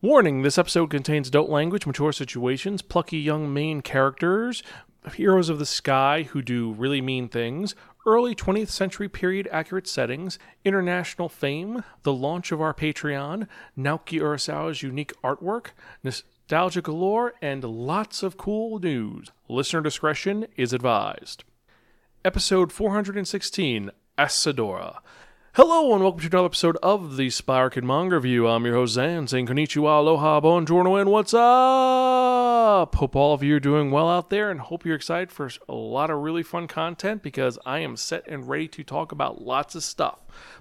Warning this episode contains adult language, mature situations, plucky young main characters, heroes of the sky who do really mean things, early 20th century period accurate settings, international fame, the launch of our Patreon, Naoki Urasawa's unique artwork, nostalgia galore, and lots of cool news. Listener discretion is advised. Episode 416 Asadora. Hello and welcome to another episode of the Spiraken Manga Review. I'm your host Zan, saying konnichiwa, aloha, buongiorno, and what's up? Hope all of you are doing well out there and hope you're excited for a lot of really fun content because I am set and ready to talk about lots of stuff.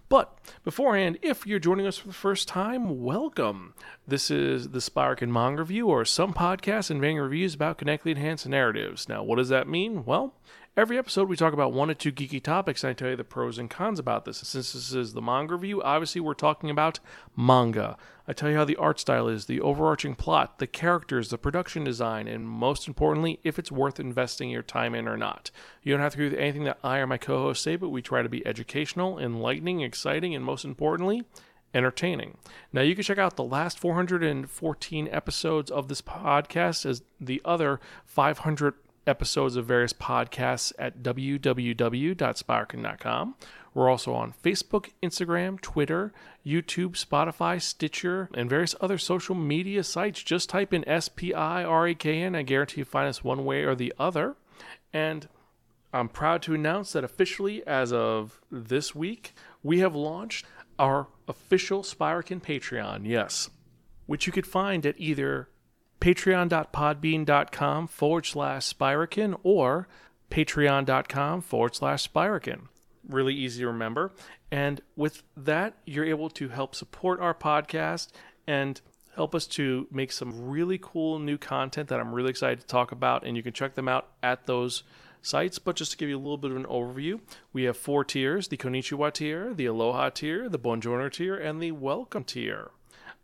But beforehand, if you're joining us for the first time, welcome. This is the Spiraken Manga Review, or some podcasts and manga reviews about connectly enhanced narratives. Now, what does that mean? Well, Every episode, we talk about one or two geeky topics, and I tell you the pros and cons about this. Since this is the manga review, obviously we're talking about manga. I tell you how the art style is, the overarching plot, the characters, the production design, and most importantly, if it's worth investing your time in or not. You don't have to agree with anything that I or my co hosts say, but we try to be educational, enlightening, exciting, and most importantly, entertaining. Now, you can check out the last 414 episodes of this podcast as the other 500 episodes of various podcasts at www.spiraken.com. We're also on Facebook, Instagram, Twitter, YouTube, Spotify, Stitcher, and various other social media sites. Just type in S P I R A K N. I guarantee you find us one way or the other. And I'm proud to announce that officially, as of this week, we have launched our official Spiraken Patreon. Yes. Which you could find at either patreon.podbean.com forward slash Spiraken or patreon.com forward slash Spiraken. Really easy to remember. And with that, you're able to help support our podcast and help us to make some really cool new content that I'm really excited to talk about. And you can check them out at those sites. But just to give you a little bit of an overview, we have four tiers the Konichiwa tier, the Aloha tier, the Buongiorno tier, and the Welcome tier.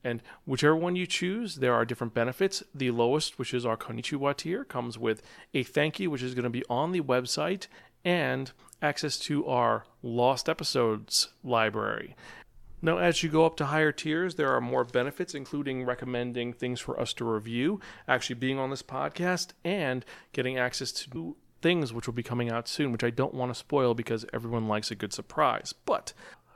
And whichever one you choose, there are different benefits. The lowest, which is our Konichiwa tier, comes with a thank you, which is going to be on the website, and access to our lost episodes library. Now, as you go up to higher tiers, there are more benefits, including recommending things for us to review, actually being on this podcast, and getting access to things which will be coming out soon, which I don't want to spoil because everyone likes a good surprise. But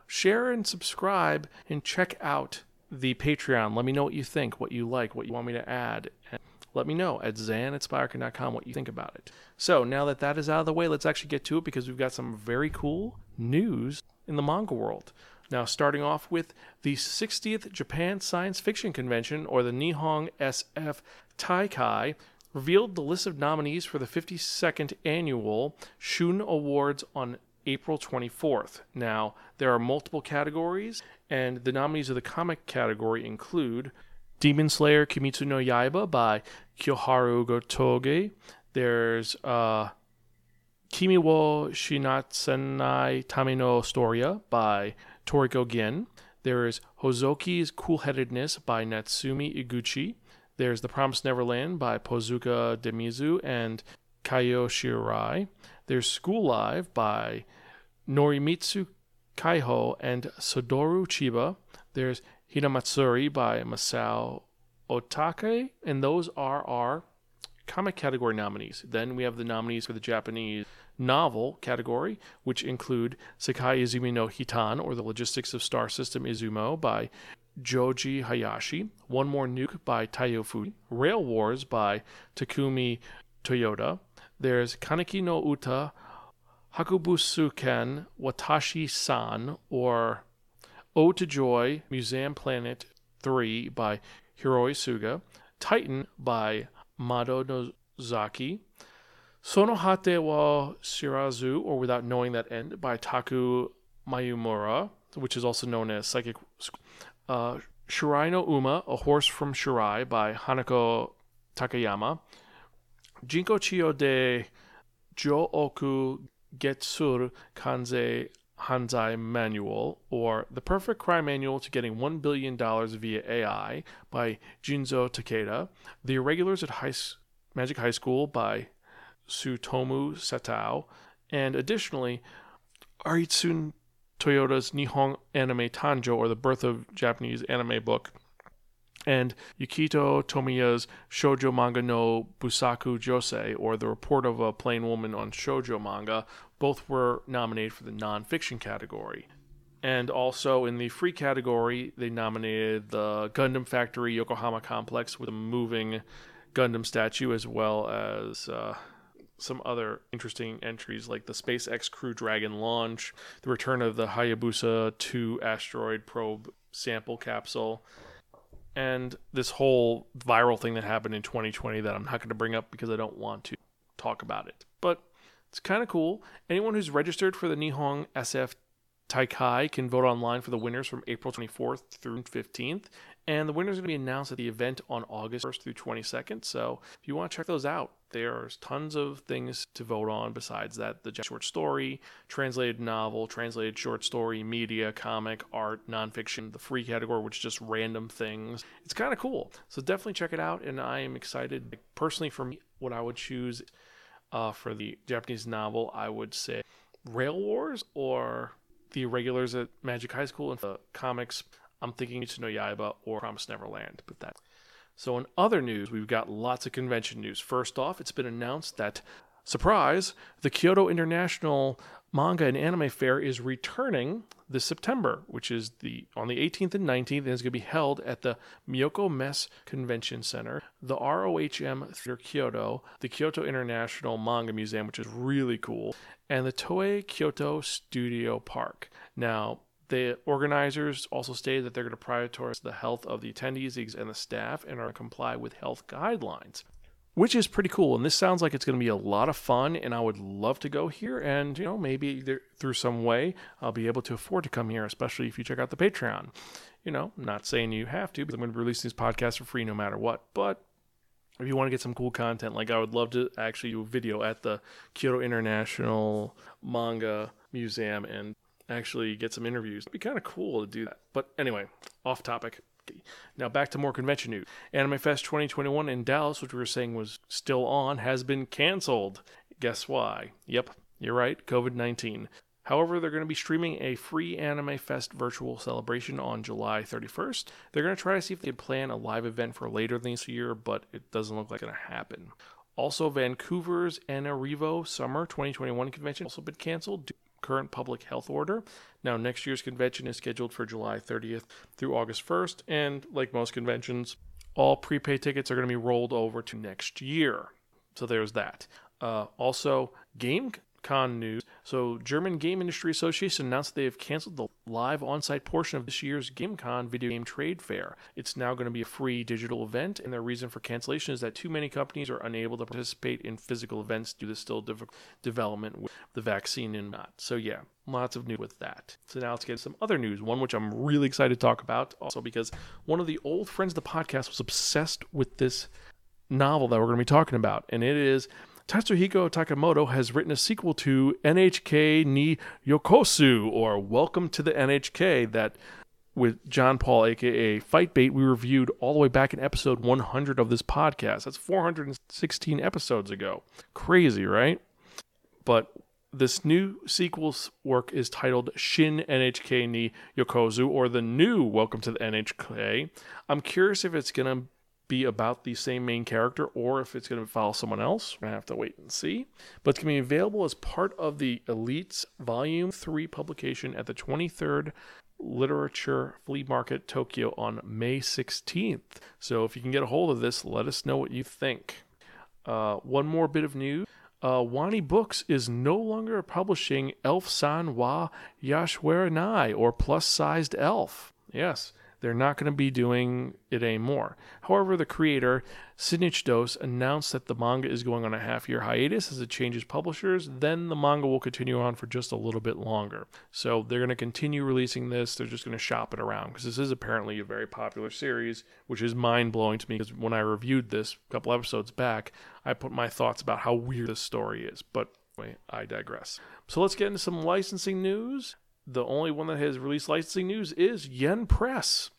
share and subscribe and check out the Patreon. Let me know what you think, what you like, what you want me to add. And let me know at zan at spiraken.com what you think about it. So now that that is out of the way, let's actually get to it because we've got some very cool news in the manga world. Now, starting off with the 60th Japan Science Fiction Convention, or the Nihon SF Taikai, revealed the list of nominees for the 52nd annual Seiun Awards on April 24th. Now, there are multiple categories, and the nominees of the comic category include Demon Slayer Kimetsu no Yaiba by Koyoharu Gotouge. There's uh, Kimi wo Shinatsenai Tame no Storia by Toriko Gin. There is Hozuki's Cool Headedness by Natsumi Eguchi. There's The Promised Neverland by Posuka Demizu and Kaiu Shirai. There's School Live by Norimitsu Kaiho and Sadoru Chiba. There's Hinamatsuri by Masao Otake, and those are our comic category nominees. Then we have the nominees for the Japanese novel category, which include Sekai Izumi no Hitan, or The Logistics of Star System Izumo by Joji Hayashi, One More Nuke by Taiyo Fujii, Rail Wars by Takumi Toyoda. There's Kaneki no Uta Hakubusuken Watashi San, or Ode to Joy, Museum Planet 3 by Hiroe Suga, Titan by Mado Nozaki, Sonohate wa Shirazu, or Without Knowing That End by Taku Mayumura, which is also known as Psychic. Uh, Shirai no Uma, A Horse from Shirai by Hanako Takayama, Jinko Chiyo de Jo Oku Getsur Kanze Hanzai Manual, or The Perfect Crime Manual to Getting $1 Billion Via AI by Junzo Takeda, The Irregulars at High, Magic High School by Tsutomu Sato, and additionally, Aritsune Toyota's Nihon Anime Tanjo, or The Birth of Japanese Anime Book, and Yukito Tomiya's Shoujo manga no Busaku Josei, or The Report of a Plain Woman on Shoujo Manga, both were nominated for the nonfiction category. And also in the free category, they nominated the Gundam Factory Yokohama Complex with a moving Gundam statue, as well as uh, some other interesting entries like the SpaceX Crew Dragon launch, the return of the Hayabusa 2 asteroid probe sample capsule, and this whole viral thing that happened in 2020 that I'm not going to bring up because I don't want to talk about it. But it's kind of cool. Anyone who's registered for the Nihon SF Taikai can vote online for the winners from April 24th through 15th. And the winners are going to be announced at the event on August 1st through 22nd. So if you want to check those out, there's tons of things to vote on besides that the short story, translated novel, translated short story, media, comic, art, nonfiction, the free category, which is just random things. It's kind of cool. So definitely check it out. And I am excited. Personally, for me, what I would choose uh, for the Japanese novel, I would say Rail Wars or the regulars at Magic High School and the comics. I'm thinking Kimetsu no Yaiba or Promise Neverland, but that. So in other news, we've got lots of convention news. First off, it's been announced that surprise, the Kyoto International Manga and Anime Fair is returning this September, which is the on the 18th and 19th, and is going to be held at the Miyako Messe Convention Center, the ROHM Theater Kyoto, the Kyoto International Manga Museum, which is really cool, and the Toei Kyoto Studio Park. Now, the organizers also stated that they're going to prioritize the health of the attendees and the staff and are comply with health guidelines, which is pretty cool. And this sounds like it's going to be a lot of fun, and I would love to go here. And, you know, maybe through some way I'll be able to afford to come here, especially if you check out the Patreon. You know, I'm not saying you have to, but I'm going to be releasing these podcasts for free no matter what. But if you want to get some cool content, like I would love to actually do a video at the Kyoto International Manga Museum and actually get some interviews. It'd be kind of cool to do that. But anyway, off topic. Now back to more convention news. Anime Fest 2021 in Dallas, which we were saying was still on, has been canceled. Guess why? Yep, you're right, COVID 19. However, they're going to be streaming a free Anime Fest virtual celebration on July 31st. They're going to try to see if they can plan a live event for later this year, but it doesn't look like it's going to happen. Also, Vancouver's Anirevo Summer 2021 convention also been canceled current public health order. Now, next year's convention is scheduled for July 30th through August 1st, and like most conventions, all prepaid tickets are going to be rolled over to next year. So there's that. Uh, also, Game Con news. So, German Game Industry Association announced they have canceled the live on-site portion of this year's Gamescom video game trade fair. It's now going to be a free digital event, and their reason for cancellation is that too many companies are unable to participate in physical events due to still development with the vaccine and not. So, yeah, lots of news with that. So now let's get some other news. One which I'm really excited to talk about, also because one of the old friends of the podcast was obsessed with this novel that we're going to be talking about, and it is Tatsuhiko Takimoto has written a sequel to NHK ni Yokosu, or Welcome to the NHK, that with John Paul, aka Fight Bait, we reviewed all the way back in episode 100 of this podcast. That's 416 episodes ago. Crazy, right? But this new sequel's work is titled Shin NHK ni Yokosu, or the new Welcome to the NHK. I'm curious if it's going to be about the same main character or if it's going to follow someone else. We're going to have to wait and see. But it's going to be available as part of the Elites Volume 3 publication at the 23rd Literature Flea Market Tokyo on May 16th. So if you can get a hold of this, let us know what you think. Uh, one more bit of news. Uh, Wani Books is no longer publishing Elf San wa Yashwaranai or Plus Sized Elf. Yes, they're not going to be doing it anymore. However, the creator, Sinich announced that the manga is going on a half year hiatus as it changes publishers. Then the manga will continue on for just a little bit longer. So they're going to continue releasing this. They're just going to shop it around because this is apparently a very popular series, which is mind blowing to me because when I reviewed this a couple episodes back, I put my thoughts about how weird this story is. But anyway, I digress. So let's get into some licensing news the only one that has released licensing news is Yen Press.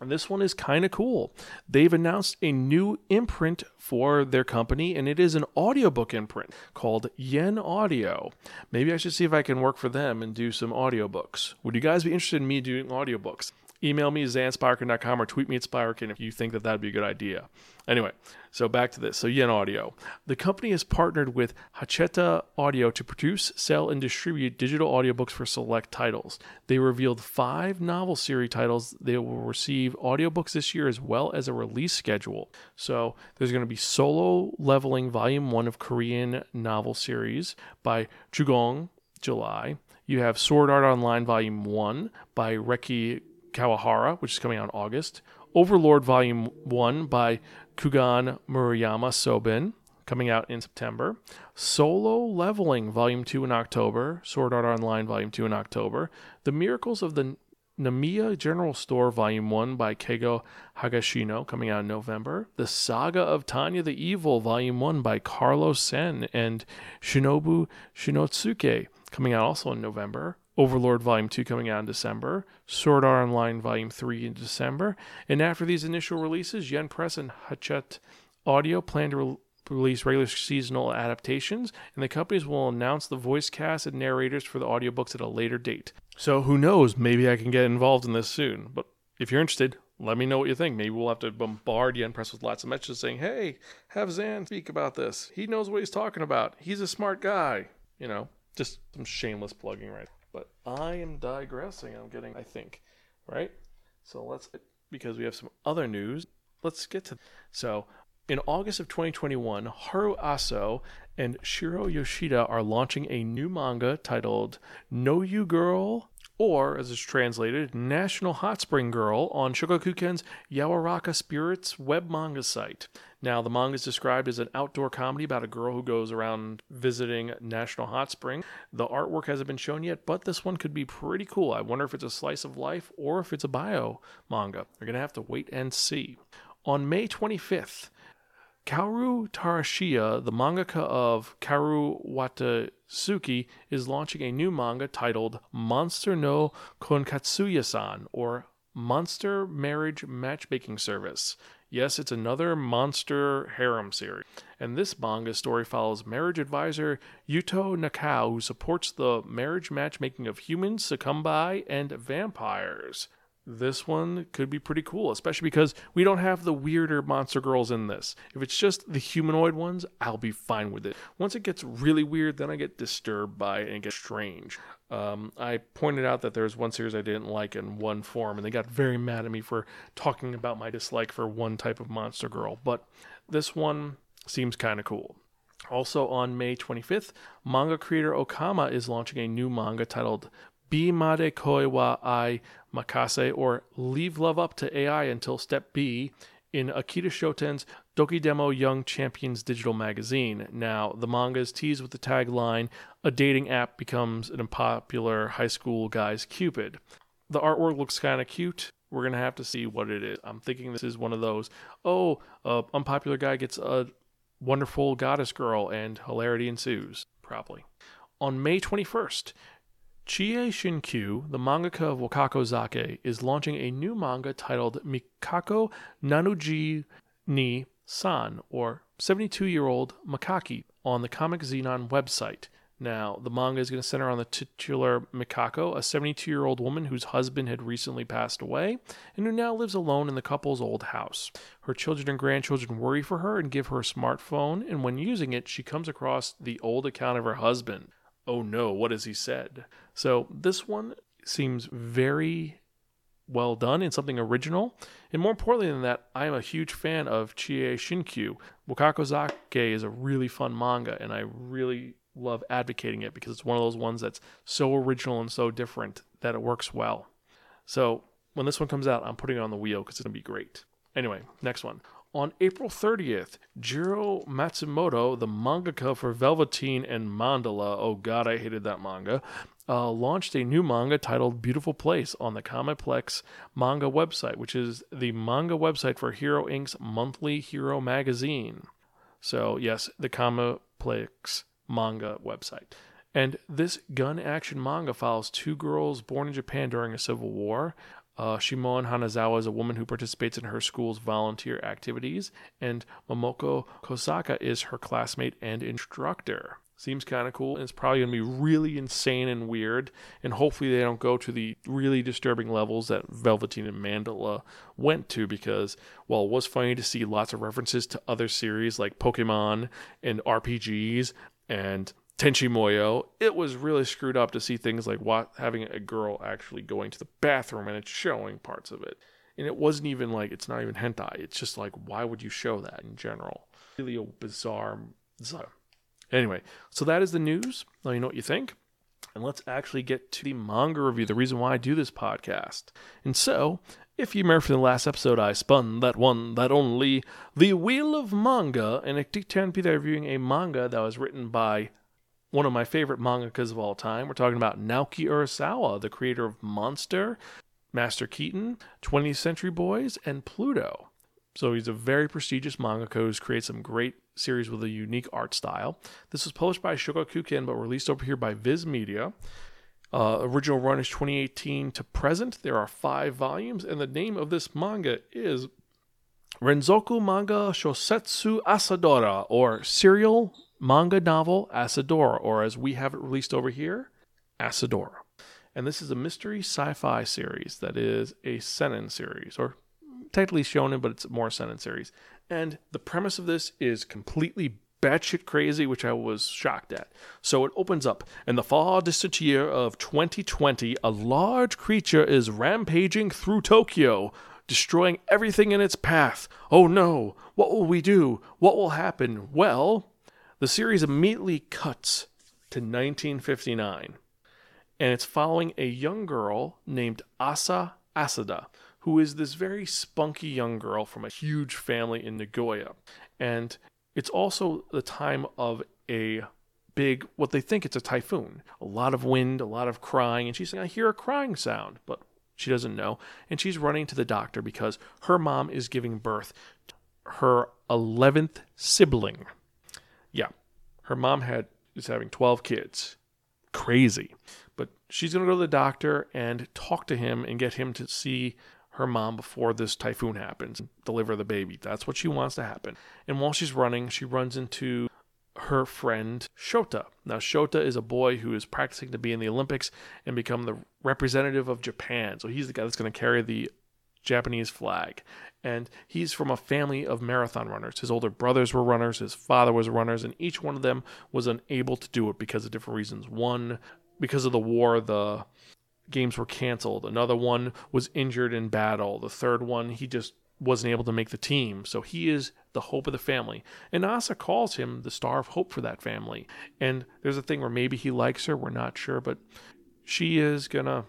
And this one is kind of cool. They've announced a new imprint for their company, and it is an audiobook imprint called Yen Audio. Maybe I should see if I can work for them and do some audiobooks. Would you guys be interested in me doing audiobooks? Email me zanspirekin.com or tweet me at Spiraken if you think that that'd be a good idea. Anyway, so back to this. So Yen Audio. The company has partnered with Hachette Audio to produce, sell, and distribute digital audiobooks for select titles. They revealed five novel series titles they will receive audiobooks this year as well as a release schedule. So there's going to be Solo Leveling Volume 1 of Korean novel series by Chugong, July. You have Sword Art Online Volume 1 by Reki Kawahara, which is coming out in August. Overlord Volume 1 by Kugane Maruyama Sobin, coming out in September. Solo Leveling Volume 2 in October. Sword Art Online Volume 2 in October. The Miracles of the Namiya General Store Volume 1 by Keigo Higashino coming out in November. The Saga of Tanya the Evil Volume 1 by Carlo Zen and Shinobu Shinotsuki coming out also in November. Overlord Volume 2 coming out in December, Sword Art Online Volume 3 in December, and after these initial releases, Yen Press and Hachette Audio plan to re- release regular seasonal adaptations, and the companies will announce the voice cast and narrators for the audiobooks at a later date. So who knows, maybe I can get involved in this soon. But if you're interested, let me know what you think. Maybe we'll have to bombard Yen Press with lots of messages saying, hey, have Zan speak about this. He knows what he's talking about. He's a smart guy. You know, just some shameless plugging right but I am digressing. I'm getting, I think, right? So let's, because we have some other news, let's get to. So in August of 2021, Haru Aso and Shiro Yoshida are launching a new manga titled Know You Girl or as it's translated, National Hot Spring Girl on Shogakukan's Yawaraka Spirits web manga site. Now, the manga is described as an outdoor comedy about a girl who goes around visiting National Hot Spring. The artwork hasn't been shown yet, but this one could be pretty cool. I wonder if it's a slice of life or if it's a bio manga. We're going to have to wait and see. On May 25th, Kaoru Tarashia, the mangaka of Kaoru Watatsuki, is launching a new manga titled Monster no Konkatsuya-san, or Monster Marriage Matchmaking Service. Yes, it's another monster harem series. And this manga story follows marriage advisor Yuto Nakao, who supports the marriage matchmaking of humans, succubi, and vampires this one could be pretty cool, especially because we don't have the weirder monster girls in this. If it's just the humanoid ones, I'll be fine with it. Once it gets really weird, then I get disturbed by it and it gets strange. Um, I pointed out that there was one series I didn't like in one form, and they got very mad at me for talking about my dislike for one type of monster girl. But this one seems kind of cool. Also on May 25th, manga creator Okama is launching a new manga titled B Made Koi wa Ai Makase, or Leave Love Up to AI until Step B, in Akita Shoten's Doki Demo Young Champions digital magazine. Now, the manga is teased with the tagline A dating app becomes an unpopular high school guy's Cupid. The artwork looks kind of cute. We're going to have to see what it is. I'm thinking this is one of those, oh, a unpopular guy gets a wonderful goddess girl and hilarity ensues. Probably. On May 21st, Chie Shinkyu, the mangaka of Wakako Zake, is launching a new manga titled Mikako Nanuji ni San, or 72 year old Makaki, on the Comic Zenon website. Now, the manga is going to center on the titular Mikako, a 72 year old woman whose husband had recently passed away and who now lives alone in the couple's old house. Her children and grandchildren worry for her and give her a smartphone, and when using it, she comes across the old account of her husband oh no, what has he said? So this one seems very well done and something original. And more importantly than that, I am a huge fan of Chie Shinkyu. Wakako Zake is a really fun manga, and I really love advocating it because it's one of those ones that's so original and so different that it works well. So when this one comes out, I'm putting it on the wheel because it's going to be great. Anyway, next one. On April 30th, Jiro Matsumoto, the mangaka for Velveteen and Mandala, oh god, I hated that manga, uh, launched a new manga titled Beautiful Place on the Comiplex manga website, which is the manga website for Hero Inc.'s monthly hero magazine. So, yes, the Comiplex manga website. And this gun action manga follows two girls born in Japan during a civil war. Uh, Shimon Hanazawa is a woman who participates in her school's volunteer activities, and Momoko Kosaka is her classmate and instructor. Seems kind of cool. And it's probably going to be really insane and weird. And hopefully they don't go to the really disturbing levels that Velveteen and Mandala went to because while it was funny to see lots of references to other series like Pokemon and RPGs and Tenchi it was really screwed up to see things like what having a girl actually going to the bathroom and it's showing parts of it. And it wasn't even like it's not even hentai. It's just like why would you show that in general? Really a bizarre. bizarre Anyway, so that is the news. Let me know what you think. And let's actually get to the manga review, the reason why I do this podcast. And so, if you remember from the last episode, I spun that one, that only, The Wheel of Manga, and I can be there reviewing a manga that was written by one of my favorite mangakas of all time. We're talking about Naoki Urasawa, the creator of Monster, Master Keaton, 20th Century Boys, and Pluto. So he's a very prestigious mangaka who's created some great series with a unique art style. This was published by Shogakukan but released over here by Viz Media. Uh, original run is 2018 to present. There are five volumes, and the name of this manga is Renzoku Manga Shosetsu Asadora, or Serial Manga Novel Asadora, or as we have it released over here, Asadora. And this is a mystery sci fi series that is a Seinen series, or technically shonen, but it's more Seinen series. And the premise of this is completely batshit crazy, which I was shocked at. So it opens up. In the far distant year of 2020, a large creature is rampaging through Tokyo, destroying everything in its path. Oh no, what will we do? What will happen? Well, the series immediately cuts to 1959, and it's following a young girl named Asa Asada who is this very spunky young girl from a huge family in Nagoya. And it's also the time of a big, what they think it's a typhoon. A lot of wind, a lot of crying. And she's saying, I hear a crying sound, but she doesn't know. And she's running to the doctor because her mom is giving birth to her 11th sibling. Yeah, her mom had is having 12 kids. Crazy. But she's going to go to the doctor and talk to him and get him to see her mom before this typhoon happens and deliver the baby. That's what she wants to happen. And while she's running, she runs into her friend Shota. Now, Shota is a boy who is practicing to be in the Olympics and become the representative of Japan. So he's the guy that's going to carry the Japanese flag. And he's from a family of marathon runners. His older brothers were runners, his father was runners, and each one of them was unable to do it because of different reasons. One, because of the war, the games were canceled. Another one was injured in battle. The third one, he just wasn't able to make the team. So he is the hope of the family. And Asa calls him the star of hope for that family. And there's a thing where maybe he likes her, we're not sure, but she is gonna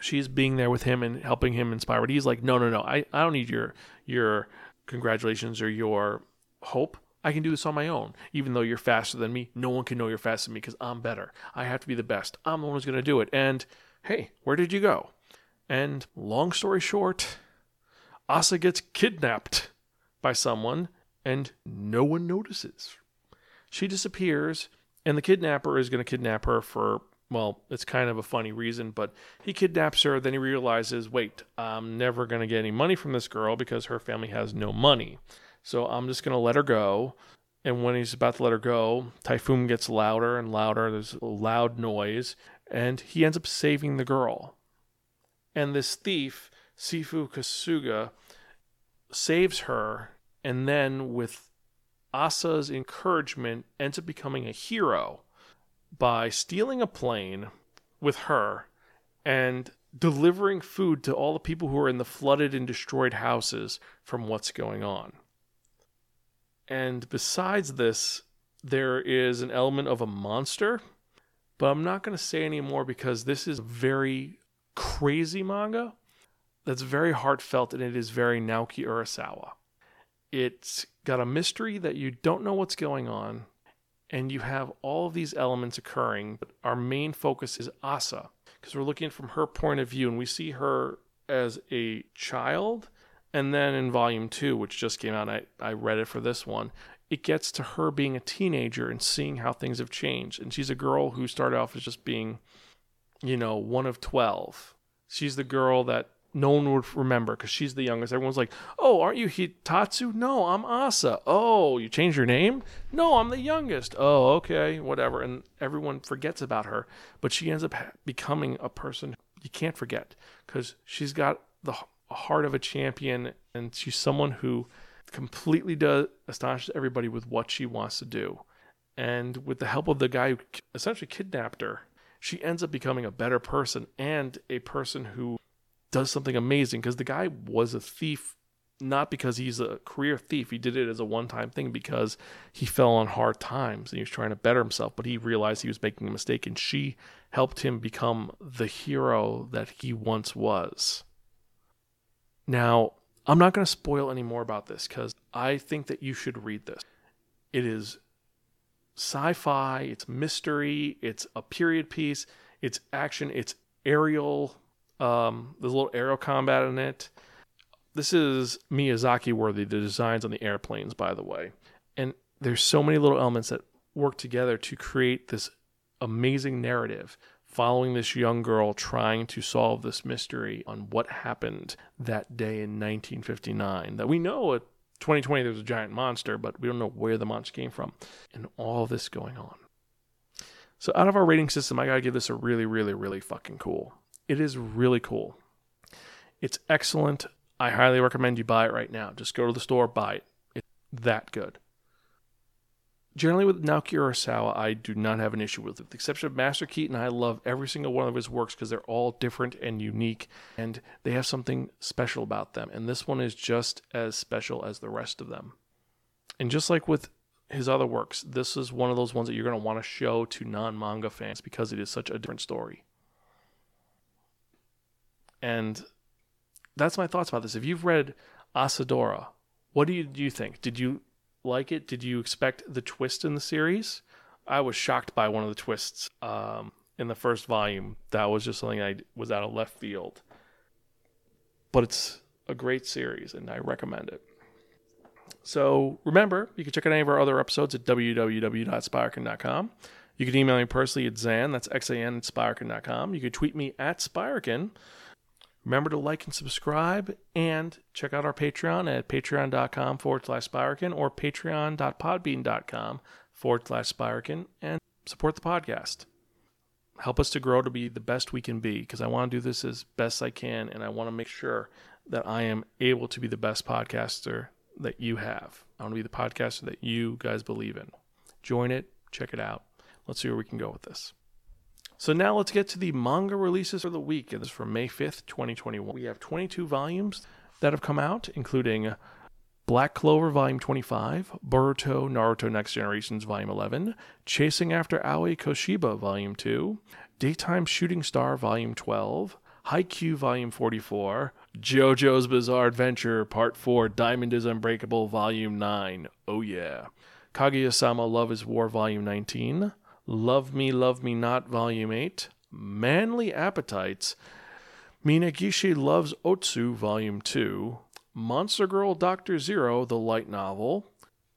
she's being there with him and helping him inspire. But he's like, no, no, no, I, I don't need your your congratulations or your hope. I can do this on my own. Even though you're faster than me, no one can know you're faster than me because I'm better. I have to be the best. I'm the one who's going to do it. And hey, where did you go? And long story short, Asa gets kidnapped by someone and no one notices. She disappears, and the kidnapper is going to kidnap her for, well, it's kind of a funny reason, but he kidnaps her. Then he realizes, wait, I'm never going to get any money from this girl because her family has no money. So I'm just going to let her go. And when he's about to let her go, Typhoon gets louder and louder. There's a loud noise and he ends up saving the girl. And this thief, Sifu Kasuga, saves her, and then with Asa's encouragement, ends up becoming a hero by stealing a plane with her and delivering food to all the people who are in the flooded and destroyed houses from what's going on. And besides this, there is an element of a monster but I'm not going to say any more because this is very crazy manga that's very heartfelt and it is very Naoki Urasawa. It's got a mystery that you don't know what's going on, and you have all of these elements occurring. But our main focus is Asa because we're looking from her point of view, and we see her as a child. And then in volume two, which just came out, I, I read it for this one, it gets to her being a teenager and seeing how things have changed. And she's a girl who started off as just being, you know, one of 12. She's the girl that no one would remember because she's the youngest. Everyone's like, "Oh, aren't you Hitatsu?" No, I'm Asa. Oh, you changed your name? No, I'm the youngest. Oh, okay, whatever. And everyone forgets about her, but she ends up becoming a person you can't forget because she's got the heart of a champion, and she's someone who completely does astonishes everybody with what she wants to do. And with the help of the guy who essentially kidnapped her, she ends up becoming a better person and a person who does something amazing because the guy was a thief not because he's a career thief. He did it as a one time thing because he fell on hard times and he was trying to better himself, but he realized he was making a mistake and she helped him become the hero that he once was. Now, I'm not going to spoil any more about this because I think that you should read this. It is sci fi, it's mystery, it's a period piece, it's action, it's aerial. Um, there's a little aerial combat in it. This is Miyazaki worthy, the designs on the airplanes, by the way. And there's so many little elements that work together to create this amazing narrative following this young girl trying to solve this mystery on what happened that day in 1959 that we know at 2020 was a giant monster but we don't know where the monster came from and all this going on so out of our rating system i gotta give this a really really really fucking cool it is really cool it's excellent i highly recommend you buy it right now just go to the store buy it it's that good Generally, with Naoki Urasawa, I do not have an issue with it. With the exception of Master Keaton, I love every single one of his works because they're all different and unique, and they have something special about them. And this one is just as special as the rest of them. And just like with his other works, this is one of those ones that you're going to want to show to non manga fans because it is such a different story. And that's my thoughts about this. If you've read Asadora, what do you, do you think? Did you like it? Did you expect the twist in the series? I was shocked by one of the twists um, in the first volume. That was just something I was out of left field. But it's a great series, and I recommend it. So remember, you can check out any of our other episodes at www.spiraken.com. You can email me personally at Xan, that's X-A-N at Spiraken.com. You can tweet me at Spiraken. Remember to like and subscribe and check out our Patreon at patreon.com forward slash Spiraken or patreon.podbean.com forward slash Spiraken and support the podcast. Help us to grow to be the best we can be because I want to do this as best I can and I want to make sure that I am able to be the best podcaster that you have. I want to be the podcaster that you guys believe in. Join it, check it out. Let's see where we can go with this. So now let's get to the manga releases for the week. And this is from May 5th, 2021. We have 22 volumes that have come out, including Black Clover Volume 25, Boruto Naruto Next Generations Volume 11, Chasing After Aoi Koshiba Volume 2, Daytime Shooting Star Volume 12, Haikyuu Volume 44, JoJo's Bizarre Adventure Part 4 Diamond is Unbreakable Volume 9. Oh yeah. Kaguya Sama Love is War Volume 19, Love Me, Love Me Not, Volume 8, Manly Appetites, Minegishi Loves Otsu, Volume 2, Monster Girl Doctor Zero, the light novel,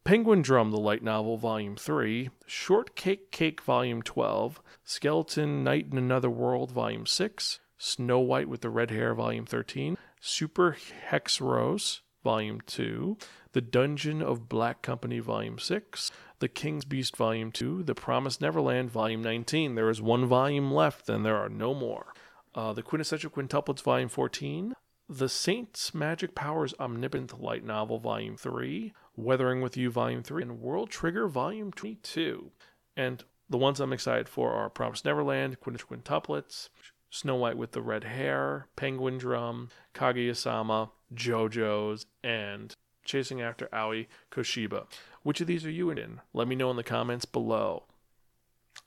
Penguin Drum, the light novel, Volume 3, Shortcake Cake, Volume 12, Skeleton Knight in Another World, Volume 6, Snow White with the Red Hair, Volume 13, Super Hex Rose, Volume 2, The Dungeon of Black Company, Volume 6, the King's Beast Volume 2, The Promised Neverland Volume 19. There is one volume left, and there are no more. Uh, the Quintessential Quintuplets Volume 14, The Saint's Magic Powers Omnipotent Light Novel Volume 3, Weathering with You Volume 3, and World Trigger Volume 22. And the ones I'm excited for are Promised Neverland, Quintessential Quintuplets, Snow White with the Red Hair, Penguin Drum, Kaguya-sama, JoJo's, and Chasing After Aoi Koshiba. Which of these are you in? Let me know in the comments below.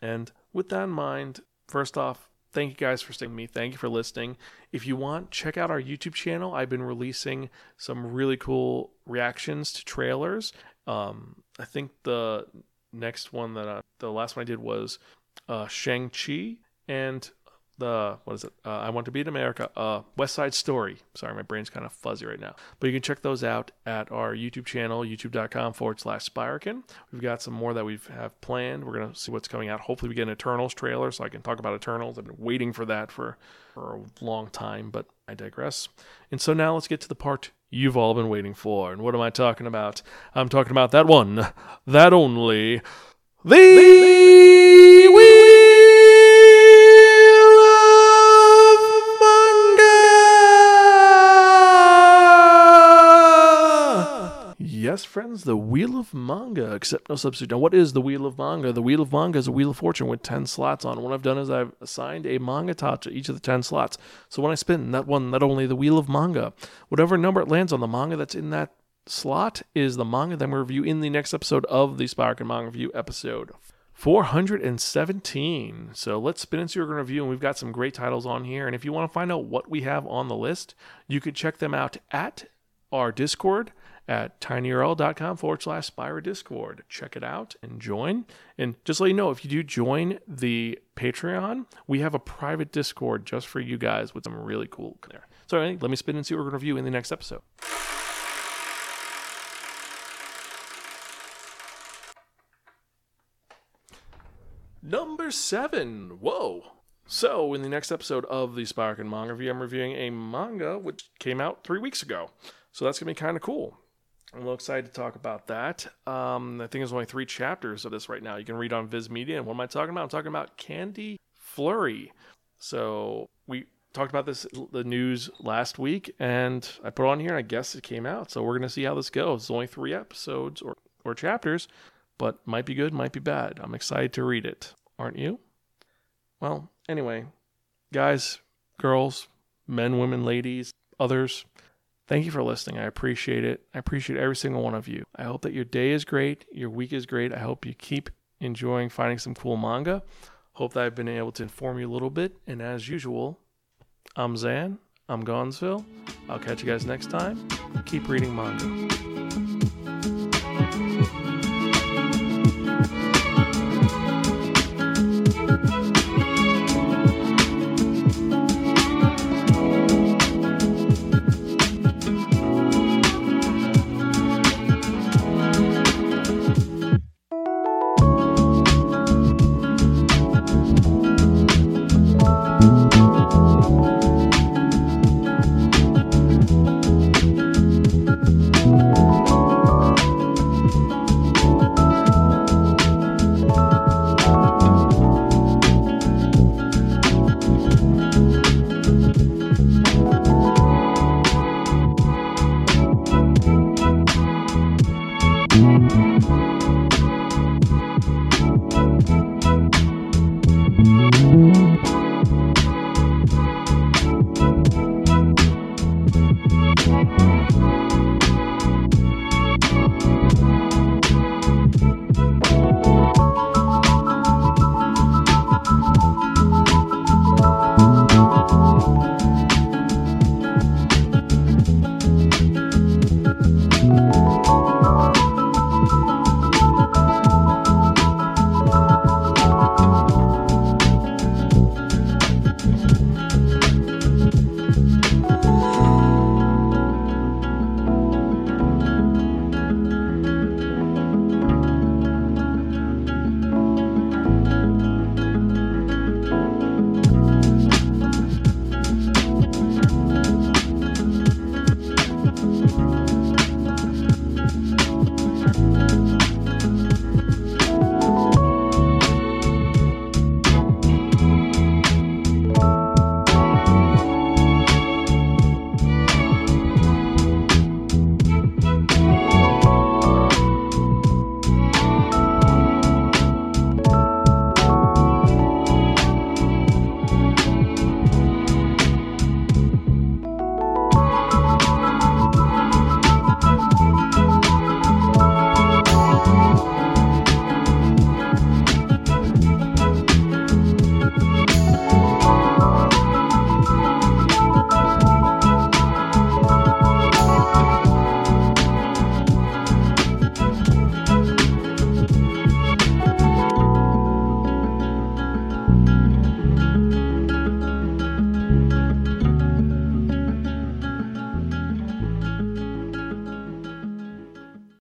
And with that in mind, first off, thank you guys for staying with me. Thank you for listening. If you want, check out our YouTube channel. I've been releasing some really cool reactions to trailers. Um, I think the next one that I, the last one I did was uh, Shang Chi, and the what is it? Uh, I want to be in America. Uh, West Side Story. Sorry, my brain's kind of fuzzy right now. But you can check those out at our YouTube channel, youtube.com forward slash Spiraken. We've got some more that we have planned. We're gonna see what's coming out. Hopefully, we get an Eternals trailer so I can talk about Eternals. I've been waiting for that for for a long time, but I digress. And so now let's get to the part you've all been waiting for. And what am I talking about? I'm talking about that one, that only, the friends, the Wheel of Manga, except no substitute. Now, what is the Wheel of Manga? The Wheel of Manga is a Wheel of Fortune with 10 slots on. What I've done is I've assigned a manga to each of the 10 slots. So when I spin that one, not only the Wheel of Manga, whatever number it lands on the manga that's in that slot is the manga that we review in the next episode of the Spiraken Manga Review episode 417. So let's spin into your review, and we've got some great titles on here. And if you want to find out what we have on the list, you could check them out at our Discord at tinyurl.com forward slash Spira Discord. Check it out and join. And just let you know, if you do join the Patreon, we have a private Discord just for you guys with some really cool there. So anyway, let me spin and see what we're going to review in the next episode. Number seven. Whoa. So, in the next episode of the Spiraken Manga Review, I'm reviewing a manga which came out three weeks ago. So, that's going to be kind of cool. I'm a little excited to talk about that. Um, I think there's only three chapters of this right now. You can read on Viz Media. And what am I talking about? I'm talking about Candy Flurry. So, we talked about this the news last week, and I put on here, and I guess it came out. So, we're to see how this goes. It's only three episodes or, or chapters but might be good, might be bad. I'm excited to read it. Aren't you? Well, anyway, guys, girls, men, women, ladies, others, thank you for listening. I appreciate it. I appreciate every single one of you. I hope that your day is great, your week is great. I hope you keep enjoying finding some cool manga. Hope that I've been able to inform you a little bit. And as usual, I'm Zan. I'm Gonzville. I'll catch you guys next time. Keep reading manga.